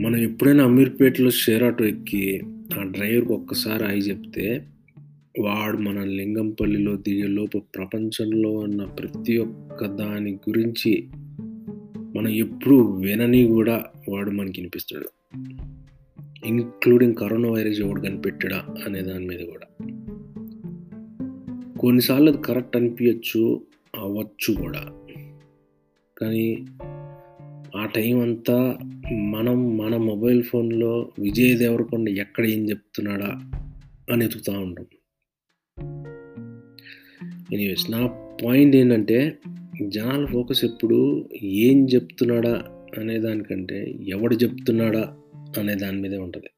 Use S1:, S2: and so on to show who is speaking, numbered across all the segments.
S1: మనం ఎప్పుడైనా అమీర్పేటలో షేర్ ఆటో ఎక్కి ఆ డ్రైవర్కి ఒక్కసారి అయి చెప్తే వాడు మన లింగంపల్లిలో దిగేలోపు ప్రపంచంలో ఉన్న ప్రతి ఒక్క దాని గురించి మనం ఎప్పుడు వినని కూడా వాడు మనకి వినిపిస్తాడు. ఇంక్లూడింగ్ కరోనా వైరస్ ఎవడు కనిపెట్టాడా అనే దాని మీద కూడా. కొన్నిసార్లు అది కరెక్ట్ అనిపించచ్చు అవ్వచ్చు కూడా. కానీ ఆ టైం అంతా మనం మన మొబైల్ ఫోన్లో విజయ్ దేవరకొండ ఎక్కడ ఏం చెప్తున్నాడా అని ఎతుకుతూ ఉంటాం ఎనీవేస్ నా పాయింట్ ఏంటంటే జనాల ఫోకస్ ఎప్పుడు ఏం చెప్తున్నాడా అనే దానికంటే ఎవడు చెప్తున్నాడా అనే దాని మీదే ఉంటుంది.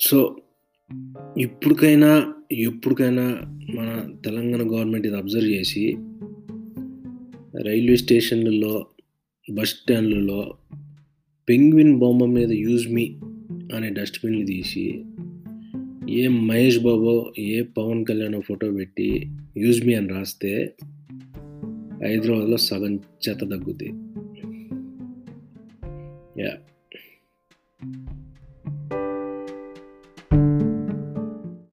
S1: సో ఇప్పటికైనా ఎప్పటికైనా మన తెలంగాణ గవర్నమెంట్ ఇది అబ్జర్వ్ చేసి రైల్వే స్టేషన్లలో బస్ స్టాండ్లలో పెంగ్విన్ బొమ్మ మీద యూజ్ మీ అనే డస్ట్బిన్లు తీసి ఏ మహేష్ బాబు ఏ పవన్ కళ్యాణ్ ఫోటో పెట్టి యూజ్ మీ అని రాస్తే హైదరాబాద్లో సగం చెత్త తగ్గుతాయి యా.